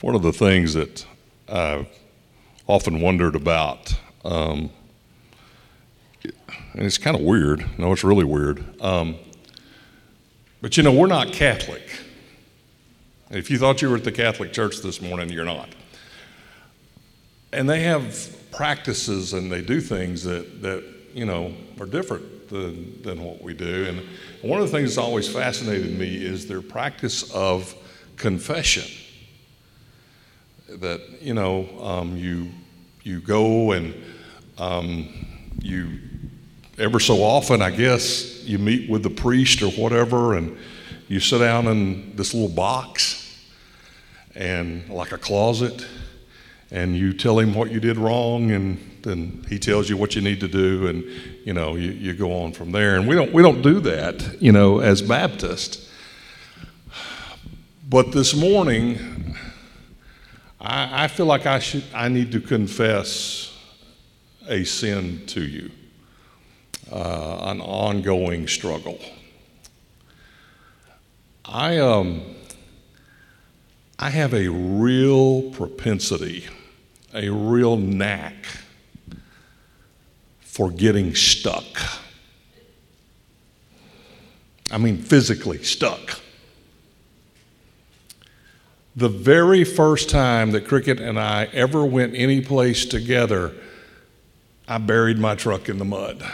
One of the things that I've often wondered about, um, and it's kind of weird. No, it's really weird. Um, but you know, we're not Catholic. If you thought you were at the Catholic Church this morning, you're not. And they have practices and they do things that, that you know, are different than, than what we do. And one of the things that's always fascinated me is their practice of confession that you know um, you you go and um, you ever so often I guess you meet with the priest or whatever and you sit down in this little box and like a closet and you tell him what you did wrong and then he tells you what you need to do and you know you, you go on from there. And we don't we don't do that you know as baptists. But this morning I, I feel like I should I need to confess a sin to you, uh, an ongoing struggle. I um I have a real propensity, a real knack for getting stuck. I mean, physically stuck. The very first time that Cricket and I ever went any place together, I buried my truck in the mud.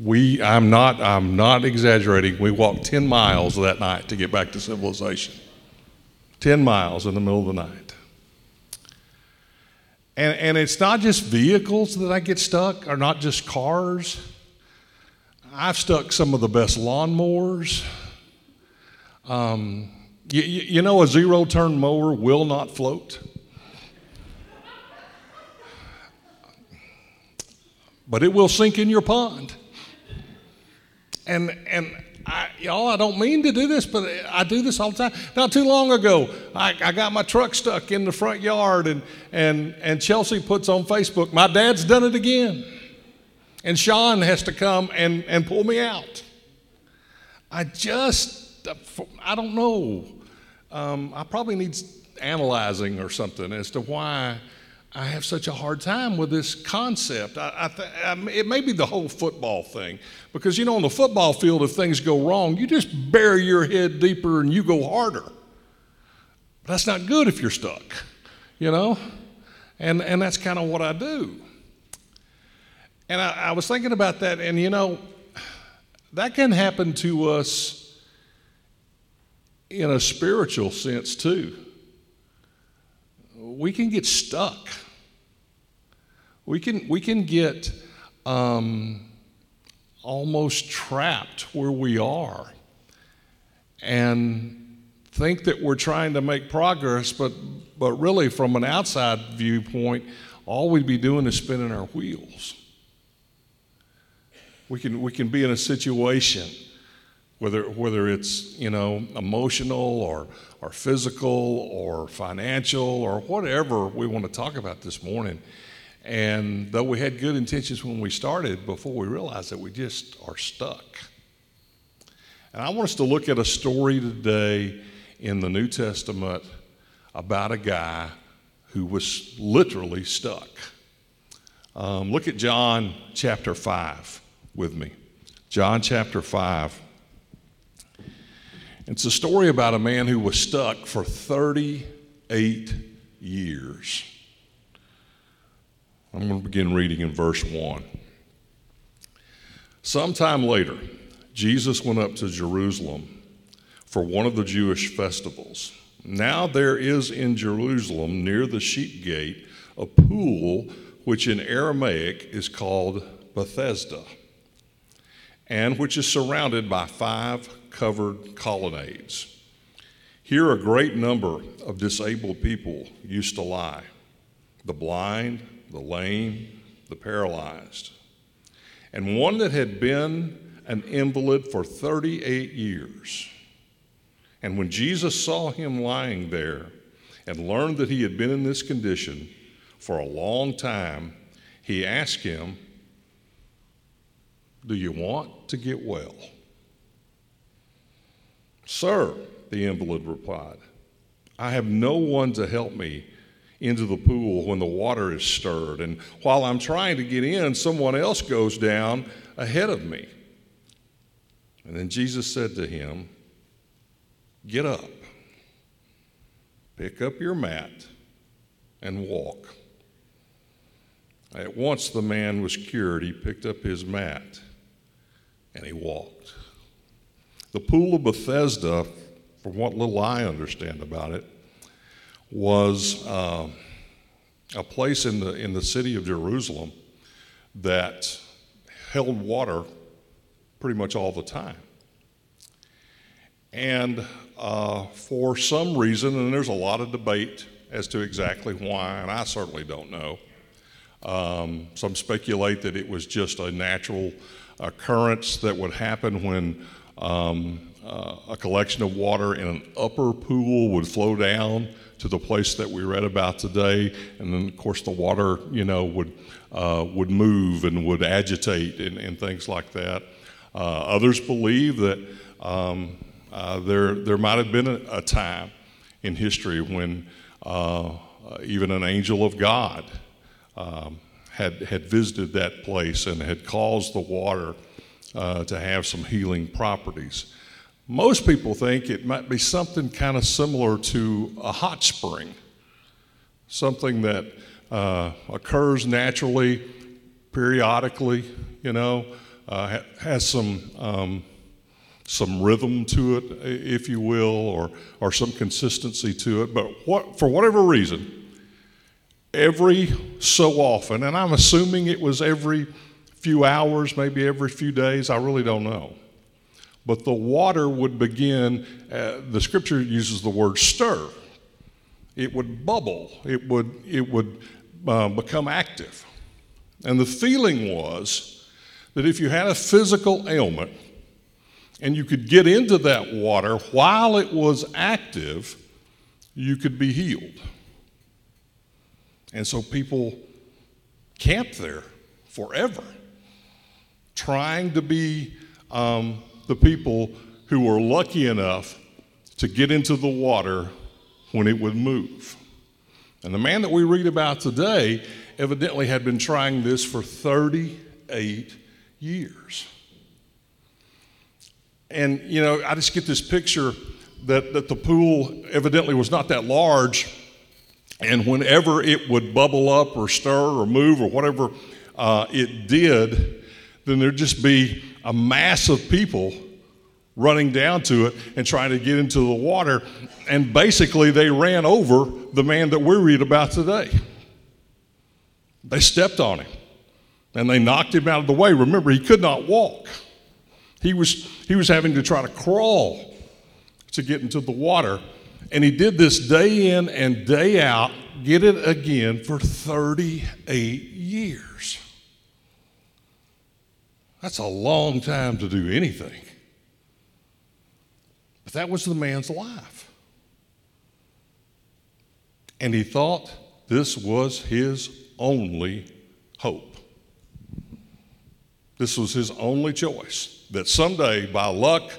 We, I'm not, I'm not exaggerating. We walked 10 miles that night to get back to civilization. 10 miles in the middle of the night. And, and it's not just vehicles that I get stuck, or not just cars. I've stuck some of the best lawnmowers. Um, you, you know, a zero turn mower will not float. But it will sink in your pond. And, and I, y'all, I don't mean to do this, but I do this all the time. Not too long ago, I, I got my truck stuck in the front yard, and, and, and Chelsea puts on Facebook, My dad's done it again. And Sean has to come and, and pull me out. I just I don't know. Um, I probably need analyzing or something as to why I have such a hard time with this concept. I, I th- I, it may be the whole football thing, because you know, on the football field, if things go wrong, you just bury your head deeper and you go harder. But That's not good if you're stuck, you know? And, and that's kind of what I do. And I, I was thinking about that, and you know, that can happen to us in a spiritual sense, too. We can get stuck. We can, we can get um, almost trapped where we are and think that we're trying to make progress, but, but really, from an outside viewpoint, all we'd be doing is spinning our wheels. We can, we can be in a situation whether, whether it's you know emotional or, or physical or financial or whatever we want to talk about this morning. And though we had good intentions when we started, before we realized that we just are stuck. And I want us to look at a story today in the New Testament about a guy who was literally stuck. Um, look at John chapter 5 with me. John chapter 5. It's a story about a man who was stuck for 38 years. I'm going to begin reading in verse 1. Sometime later, Jesus went up to Jerusalem for one of the Jewish festivals. Now there is in Jerusalem near the sheep gate a pool which in Aramaic is called Bethesda, and which is surrounded by five covered colonnades. Here, a great number of disabled people used to lie the blind, the lame, the paralyzed. And one that had been an invalid for 38 years. And when Jesus saw him lying there and learned that he had been in this condition for a long time, he asked him, Do you want to get well? Sir, the invalid replied, I have no one to help me into the pool when the water is stirred. And while I'm trying to get in, someone else goes down ahead of me. And then Jesus said to him, Get up, pick up your mat, and walk. At once the man was cured. He picked up his mat and he walked. The pool of Bethesda, from what little I understand about it, was uh, a place in the, in the city of Jerusalem that held water pretty much all the time. And uh, for some reason, and there's a lot of debate as to exactly why, and I certainly don't know. Um, some speculate that it was just a natural occurrence that would happen when um, uh, a collection of water in an upper pool would flow down to the place that we read about today, and then of course the water, you know, would uh, would move and would agitate and, and things like that. Uh, others believe that um, uh, there there might have been a, a, time in history when uh, even an angel of God um, had had visited that place and had caused the water uh, to have some healing properties. Most people think it might be something kind of similar to a hot spring, something that uh, occurs naturally, periodically, you know, uh, has some, um, some rhythm to it, if you will, or, or some consistency to it. But what, for whatever reason, every so often, and I'm assuming it was every few hours, maybe every few days, I really don't know but the water would begin, uh, the scripture uses the word stir. It would bubble, it would, it would uh, become active. And the feeling was that if you had a physical ailment and you could get into that water while it was active, you could be healed. And so people camped there forever, trying to be um, the people who were lucky enough to get into the water when it would move. And the man that we read about today evidently had been trying this for 38 years. And, you know, I just get this picture that, that the pool evidently was not that large. And whenever it would bubble up or stir or move or whatever uh, it did, then there'd just be a mass of people running down to it and trying to get into the water. And basically, they ran over the man that we read about today. They stepped on him and they knocked him out of the way. Remember, he could not walk, he was, he was having to try to crawl to get into the water. And he did this day in and day out, get it again, for 38 years. That's a long time to do anything. But that was the man's life. And he thought this was his only hope. This was his only choice that someday, by luck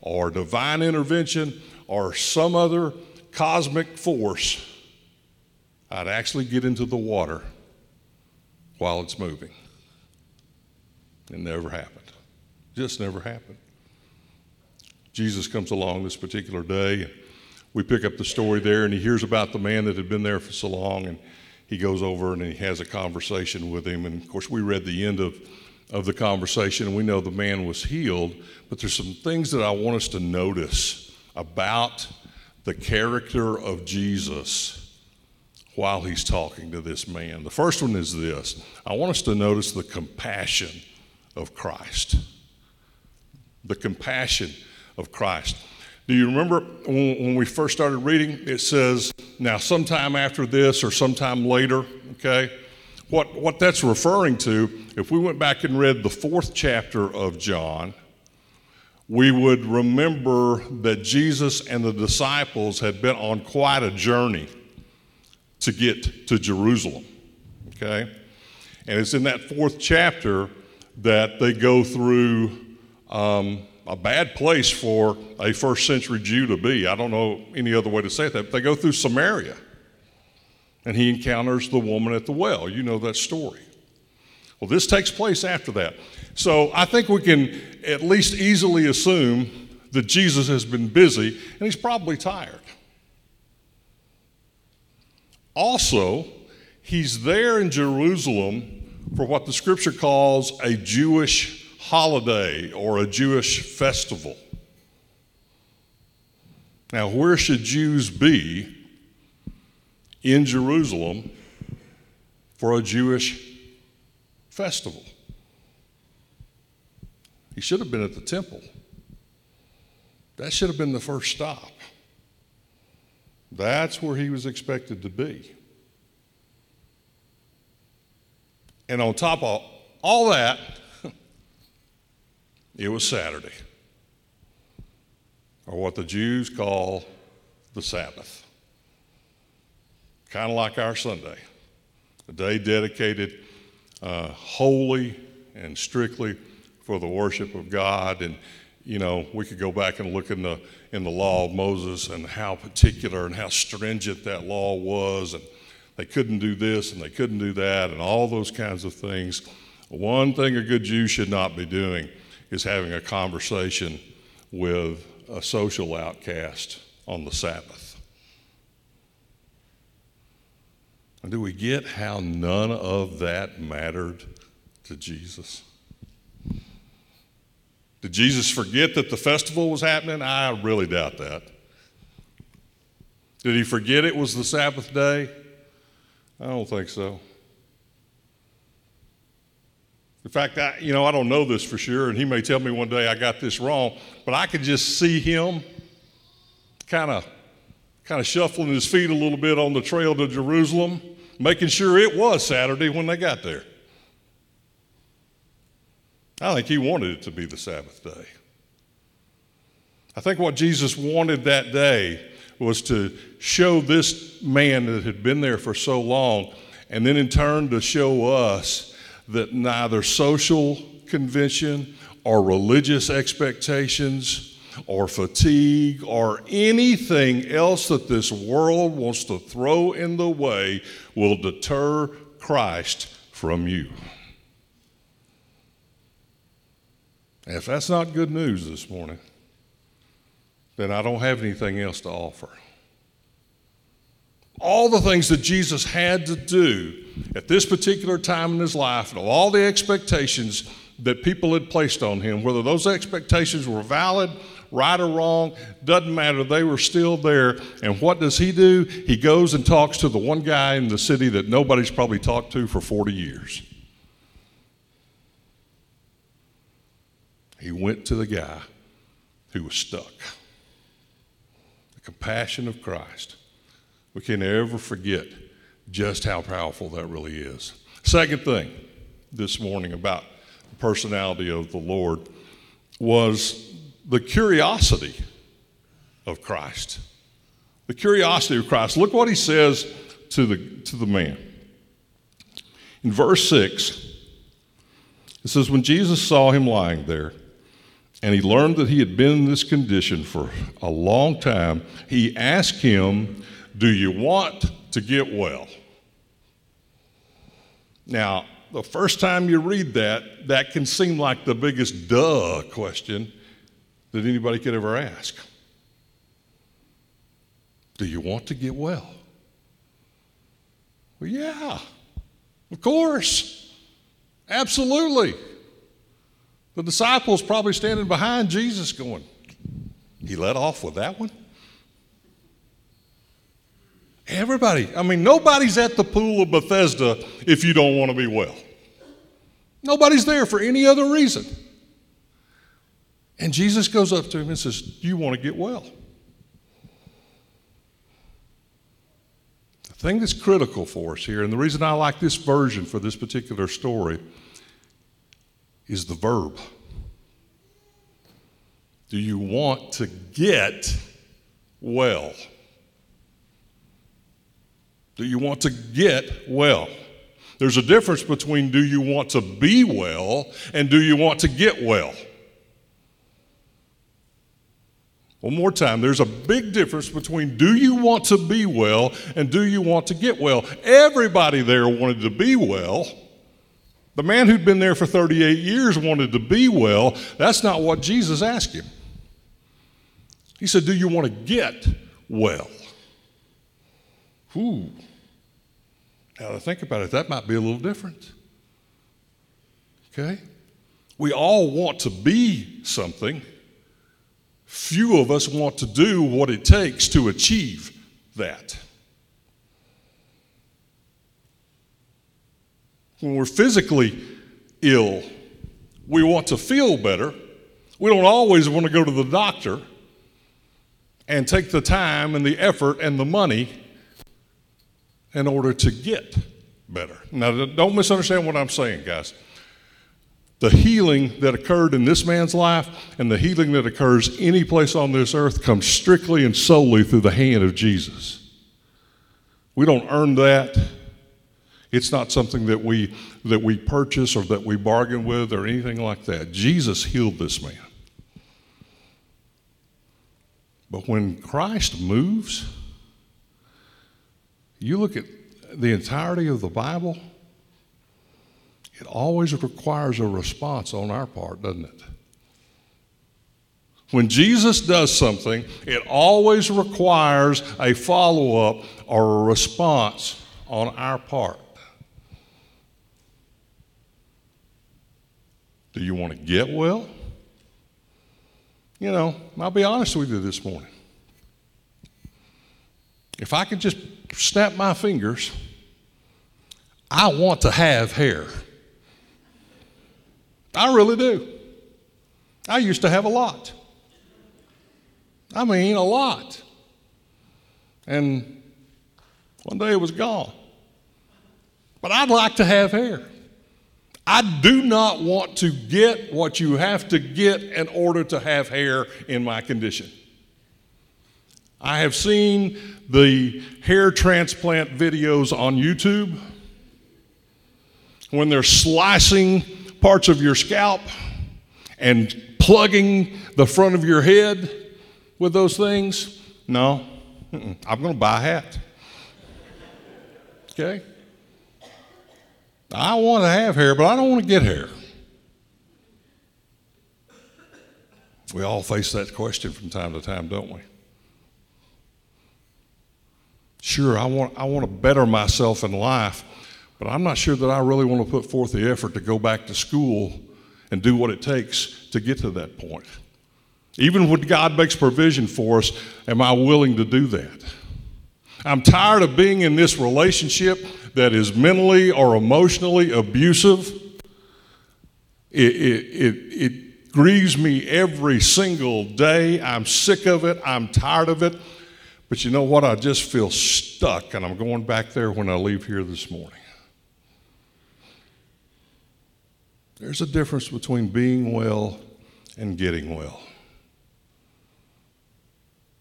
or divine intervention or some other cosmic force, I'd actually get into the water while it's moving. It never happened. Just never happened. Jesus comes along this particular day. We pick up the story there, and he hears about the man that had been there for so long, and he goes over and he has a conversation with him. And of course, we read the end of, of the conversation, and we know the man was healed. But there's some things that I want us to notice about the character of Jesus while he's talking to this man. The first one is this I want us to notice the compassion of Christ. The compassion of Christ. Do you remember when, we first started reading? It says, now, sometime after this or sometime later, okay? What, what that's referring to, if we went back and read the fourth chapter of John, we would remember that Jesus and the disciples had been on quite a journey to get to Jerusalem, okay? And it's in that fourth chapter that they go through um, a bad place for a first century Jew to be. I don't know any other way to say that. But they go through Samaria and he encounters the woman at the well. You know that story. Well, this takes place after that. So I think we can at least easily assume that Jesus has been busy and he's probably tired. Also, he's there in Jerusalem for what the scripture calls a Jewish holiday or a Jewish festival. Now, where should Jews be in Jerusalem for a Jewish festival? He should have been at the temple. That should have been the first stop. That's where he was expected to be. And on top of all that, it was Saturday, or what the Jews call the Sabbath. Kind of like our Sunday, a day dedicated uh, and strictly for the worship of God. And, you know, we could go back and look in the, in the law of Moses and how particular and how stringent that law was. And they couldn't do this and they couldn't do that and all those kinds of things. One thing a good Jew should not be doing is having a conversation with a social outcast on the Sabbath. And do we get how none of that mattered to Jesus? Did Jesus forget that the festival was happening? I really doubt that. Did he forget it was the Sabbath day? I don't think so. In fact, I, you know, I don't know this for sure, and he may tell me one day I got this wrong, but I could just see him kind of kind of shuffling his feet a little bit on the trail to Jerusalem, making sure it was Saturday when they got there. I think he wanted it to be the Sabbath day. I think what Jesus wanted that day was to show this man that had been there for so long, and then in turn to show us that neither social convention or religious expectations or fatigue or anything else that this world wants to throw in the way will deter Christ from you. If that's not good news this morning, then I don't have anything else to offer. All the things that Jesus had to do at this particular time in his life, and all the expectations that people had placed on him, whether those expectations were valid, right or wrong, doesn't matter. They were still there. And what does he do? He goes and talks to the one guy in the city that nobody's probably talked to for 40 years. He went to the guy who was stuck. The compassion of Christ. We can never forget just how powerful that really is. Second thing this morning about the personality of the Lord was the curiosity of Christ. The curiosity of Christ. Look what he says to the, to the man. In verse 6, it says, When Jesus saw him lying there, and he learned that he had been in this condition for a long time, he asked him, Do you want to get well? Now, the first time you read that, that can seem like the biggest duh question that anybody could ever ask. Do you want to get well? Well, yeah, of course. Absolutely. The disciples probably standing behind Jesus going, He let off with that one? Everybody, I mean, nobody's at the pool of Bethesda if you don't want to be well. Nobody's there for any other reason. And Jesus goes up to him and says, Do you want to get well? The thing that's critical for us here, and the reason I like this version for this particular story, is the verb. Do you want to get well? Do you want to get well? There's a difference between do you want to be well and do you want to get well? One more time. There's a big difference between do you want to be well and do you want to get well. Everybody there wanted to be well. The man who'd been there for 38 years wanted to be well. That's not what Jesus asked him. He said, Do you want to get well? Ooh. Now to think about it, that might be a little different. Okay? We all want to be something. Few of us want to do what it takes to achieve that. When we're physically ill, we want to feel better. We don't always want to go to the doctor and take the time and the effort and the money in order to get better. Now, don't misunderstand what I'm saying, guys. The healing that occurred in this man's life and the healing that occurs any place on this earth comes strictly and solely through the hand of Jesus. We don't earn that. It's not something that we that we purchase or that we bargain with or anything like that. Jesus healed this man. But when Christ moves, you look at the entirety of the Bible, it always requires a response on our part, doesn't it? When Jesus does something, it always requires a follow up or a response on our part. Do you want to get well? You know, I'll be honest with you this morning. If I could just snap my fingers, I want to have hair. I really do. I used to have a lot. I mean, a lot. And one day it was gone. But I'd like to have hair. I do not want to get what you have to get in order to have hair in my condition. I have seen the hair transplant videos on YouTube when they're slicing parts of your scalp and plugging the front of your head with those things. No, I'm going to buy a hat. Okay? I want to have hair, but I don't want to get hair. We all face that question from time to time, don't we? Sure, I want, I want to better myself in life, but I'm not sure that I really want to put forth the effort to go back to school and do what it takes to get to that point. Even when God makes provision for us, am I willing to do that? I'm tired of being in this relationship that is mentally or emotionally abusive. It, it, it, it grieves me every single day. I'm sick of it. I'm tired of it. But you know what? I just feel stuck, and I'm going back there when I leave here this morning. There's a difference between being well and getting well.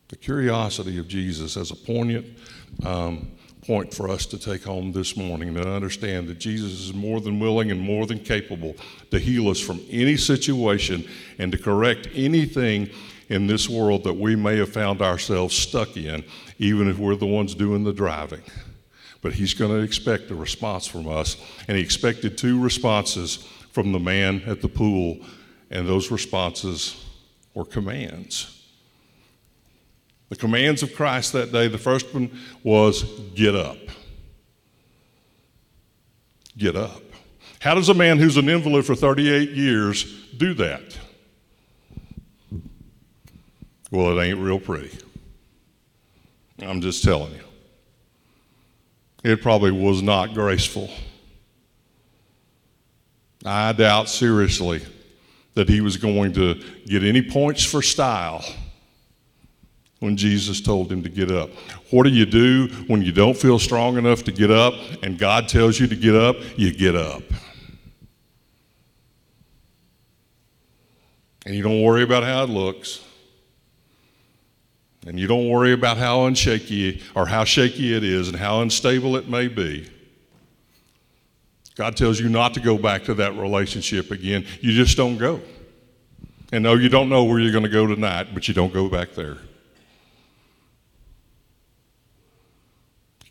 The curiosity of Jesus as a poignant um, point for us to take home this morning and understand that Jesus is more than willing and more than capable to heal us from any situation and to correct anything in this world that we may have found ourselves stuck in, even if we're the ones doing the driving. But He's going to expect a response from us, and He expected two responses from the man at the pool, and those responses were commands. The commands of Christ that day, the first one was get up. Get up. How does a man who's an invalid for 38 years do that? Well, it ain't real pretty. I'm just telling you. It probably was not graceful. I doubt seriously that he was going to get any points for style when Jesus told him to get up. What do you do when you don't feel strong enough to get up and God tells you to get up? You get up. And you don't worry about how it looks. And you don't worry about how unshaky or how shaky it is and how unstable it may be. God tells you not to go back to that relationship again. You just don't go. And no, you don't know where you're going to go tonight, but you don't go back there.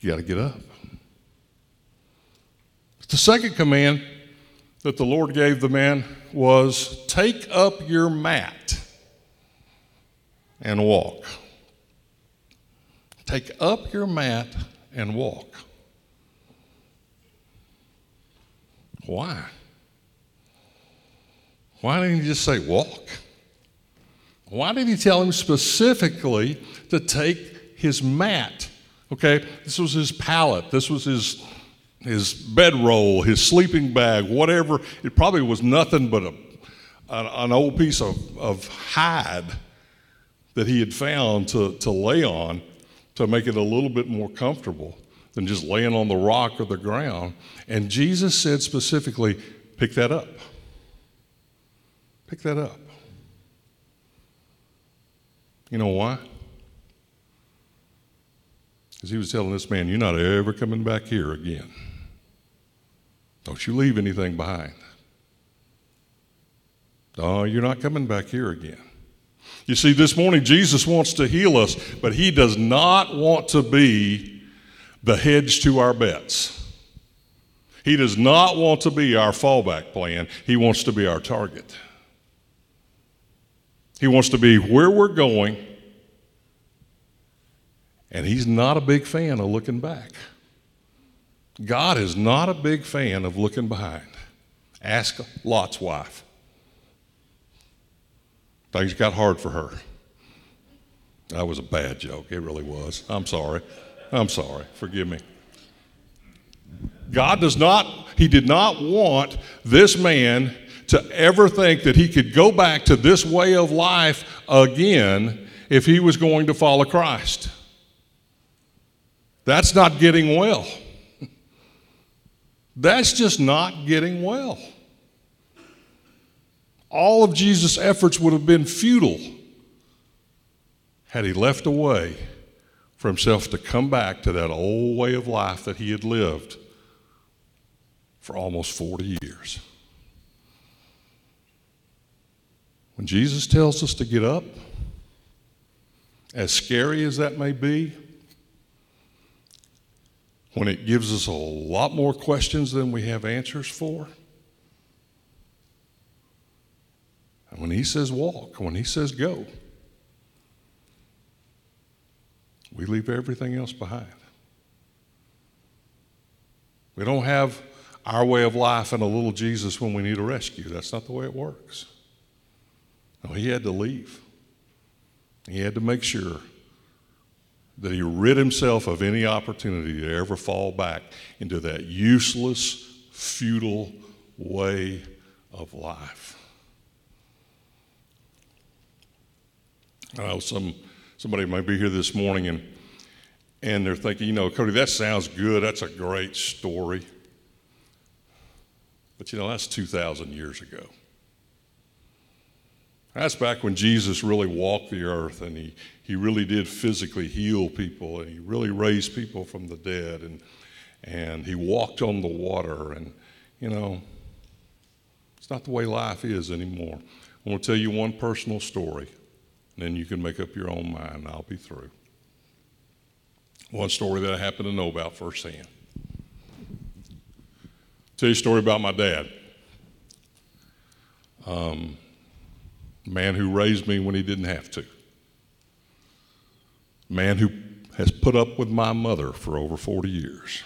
You got to get up. The second command that the Lord gave the man was take up your mat and walk. Take up your mat and walk. Why? Why didn't he just say walk? Why did he tell him specifically to take his mat? Okay, this was his pallet, this was his, his bedroll, his sleeping bag, whatever. It probably was nothing but a, an old piece of, of hide that he had found to, to lay on to make it a little bit more comfortable than just laying on the rock or the ground. And Jesus said specifically, pick that up. Pick that up. You know why? Because he was telling this man, You're not ever coming back here again. Don't you leave anything behind. No, you're not coming back here again. You see, this morning Jesus wants to heal us, but he does not want to be the hedge to our bets. He does not want to be our fallback plan, he wants to be our target. He wants to be where we're going, and he's not a big fan of looking back. God is not a big fan of looking behind. Ask Lot's wife. Things got hard for her. That was a bad joke. It really was. I'm sorry. I'm sorry. Forgive me. God does not, He did not want this man to ever think that he could go back to this way of life again if he was going to follow Christ. That's not getting well. That's just not getting well all of Jesus' efforts would have been futile had he left away for himself to come back to that old way of life that he had lived for almost 40 years. When Jesus tells us to get up, as scary as that may be, when it gives us a lot more questions than we have answers for, And when he says walk, when he says go, we leave everything else behind. We don't have our way of life and a little Jesus when we need a rescue. That's not the way it works. No, he had to leave. He had to make sure that he rid himself of any opportunity to ever fall back into that useless, futile way of life. I know some somebody might be here this morning and and they're thinking, you know, Cody, that sounds good. That's a great story. But you know, that's 2,000 years ago. That's back when Jesus really walked the earth and he, he really did physically heal people and he really raised people from the dead and, and he walked on the water. And, you know, it's not the way life is anymore. I want to tell you one personal story. And then you can make up your own mind. I'll be through. One story that I happen to know about firsthand. Tell you a story about my dad. Um, man who raised me when he didn't have to. Man who has put up with my mother for over 40 years.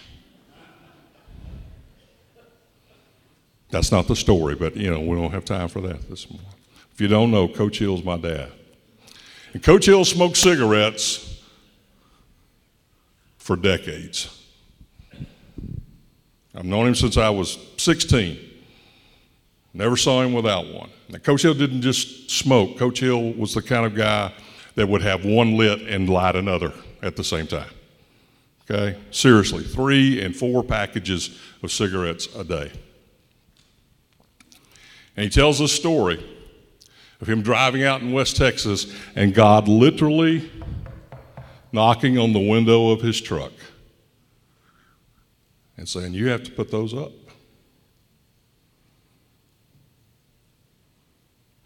That's not the story, but you know, we don't have time for that this morning. If you don't know, Coach Hill's my dad. And Coach Hill smoked cigarettes for decades. I've known him since I was 16. Never saw him without one. Now, Coach Hill didn't just smoke. Coach Hill was the kind of guy that would have one lit and light another at the same time. Okay? Seriously, three and four packages of cigarettes a day. And he tells this story of him driving out in West Texas and God literally knocking on the window of his truck and saying, You have to put those up.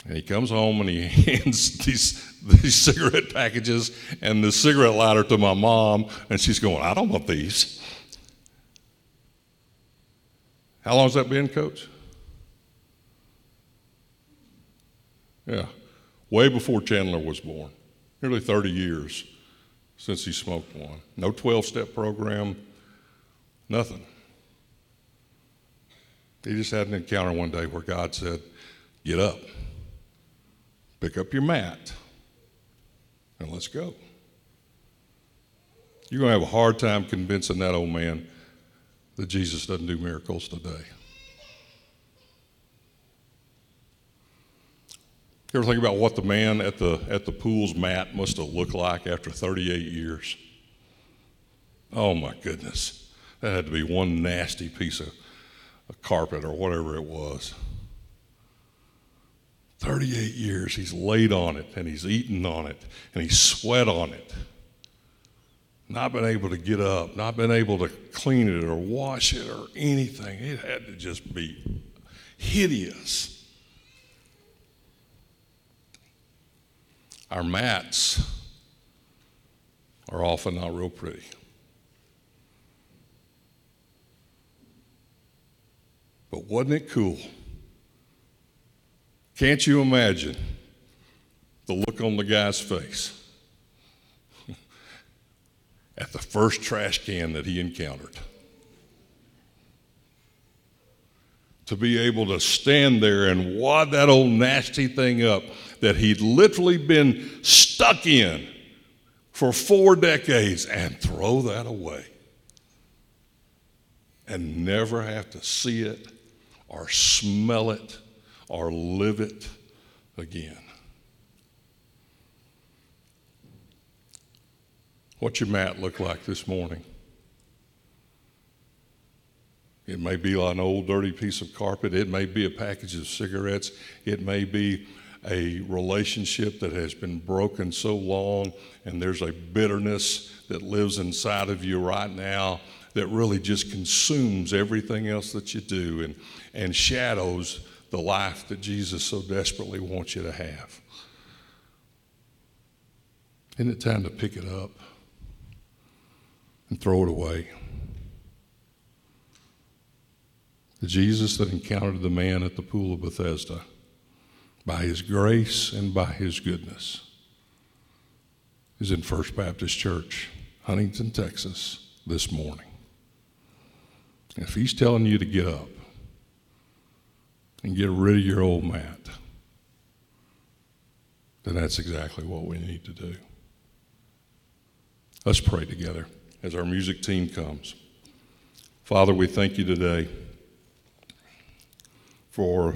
And he comes home and he hands these, these cigarette packages and the cigarette lighter to my mom, and she's going, I don't want these. How long has that been, Coach? Yeah, way before Chandler was born. Nearly 30 years since he smoked one. No 12 step program, nothing. He just had an encounter one day where God said, Get up, pick up your mat, and let's go. You're going to have a hard time convincing that old man that Jesus doesn't do miracles today. You ever think about what the man at the, at the pool's mat must have looked like after 38 years? Oh my goodness. That had to be one nasty piece of, of carpet or whatever it was. 38 years he's laid on it and he's eaten on it and he's sweat on it. Not been able to get up, not been able to clean it or wash it or anything. It had to just be hideous. Our mats are often not real pretty. But wasn't it cool? Can't you imagine the look on the guy's face at the first trash can that he encountered? To be able to stand there and wad that old nasty thing up that he'd literally been stuck in for four decades and throw that away and never have to see it or smell it or live it again. What's your mat look like this morning? It may be an old dirty piece of carpet. It may be a package of cigarettes. It may be a relationship that has been broken so long, and there's a bitterness that lives inside of you right now that really just consumes everything else that you do and, and shadows the life that Jesus so desperately wants you to have. Isn't it time to pick it up and throw it away? The Jesus that encountered the man at the pool of Bethesda by his grace and by his goodness is in First Baptist Church, Huntington, Texas, this morning. If he's telling you to get up and get rid of your old mat, then that's exactly what we need to do. Let's pray together as our music team comes. Father, we thank you today for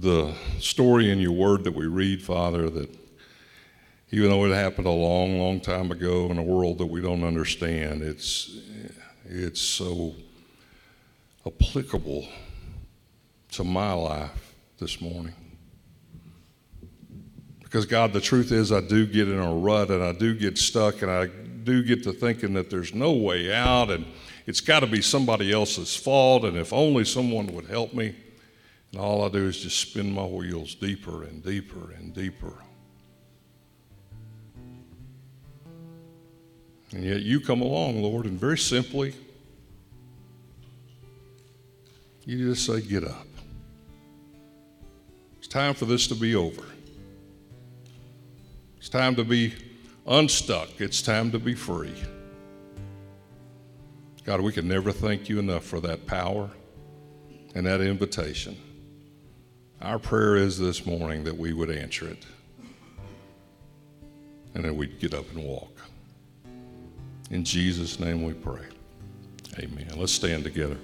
the story in your word that we read, Father, that even though it happened a long, long time ago in a world that we don't understand, it's, it's so applicable to my life this morning. Because, God, the truth is, I do get in a rut and I do get stuck and I do get to thinking that there's no way out and it's got to be somebody else's fault and if only someone would help me. And all I do is just spin my wheels deeper and deeper and deeper. And yet you come along, Lord, and very simply, you just say, Get up. It's time for this to be over. It's time to be unstuck. It's time to be free. God, we can never thank you enough for that power and that invitation. Our prayer is this morning that we would answer it and that we'd get up and walk. In Jesus' name we pray. Amen. Let's stand together.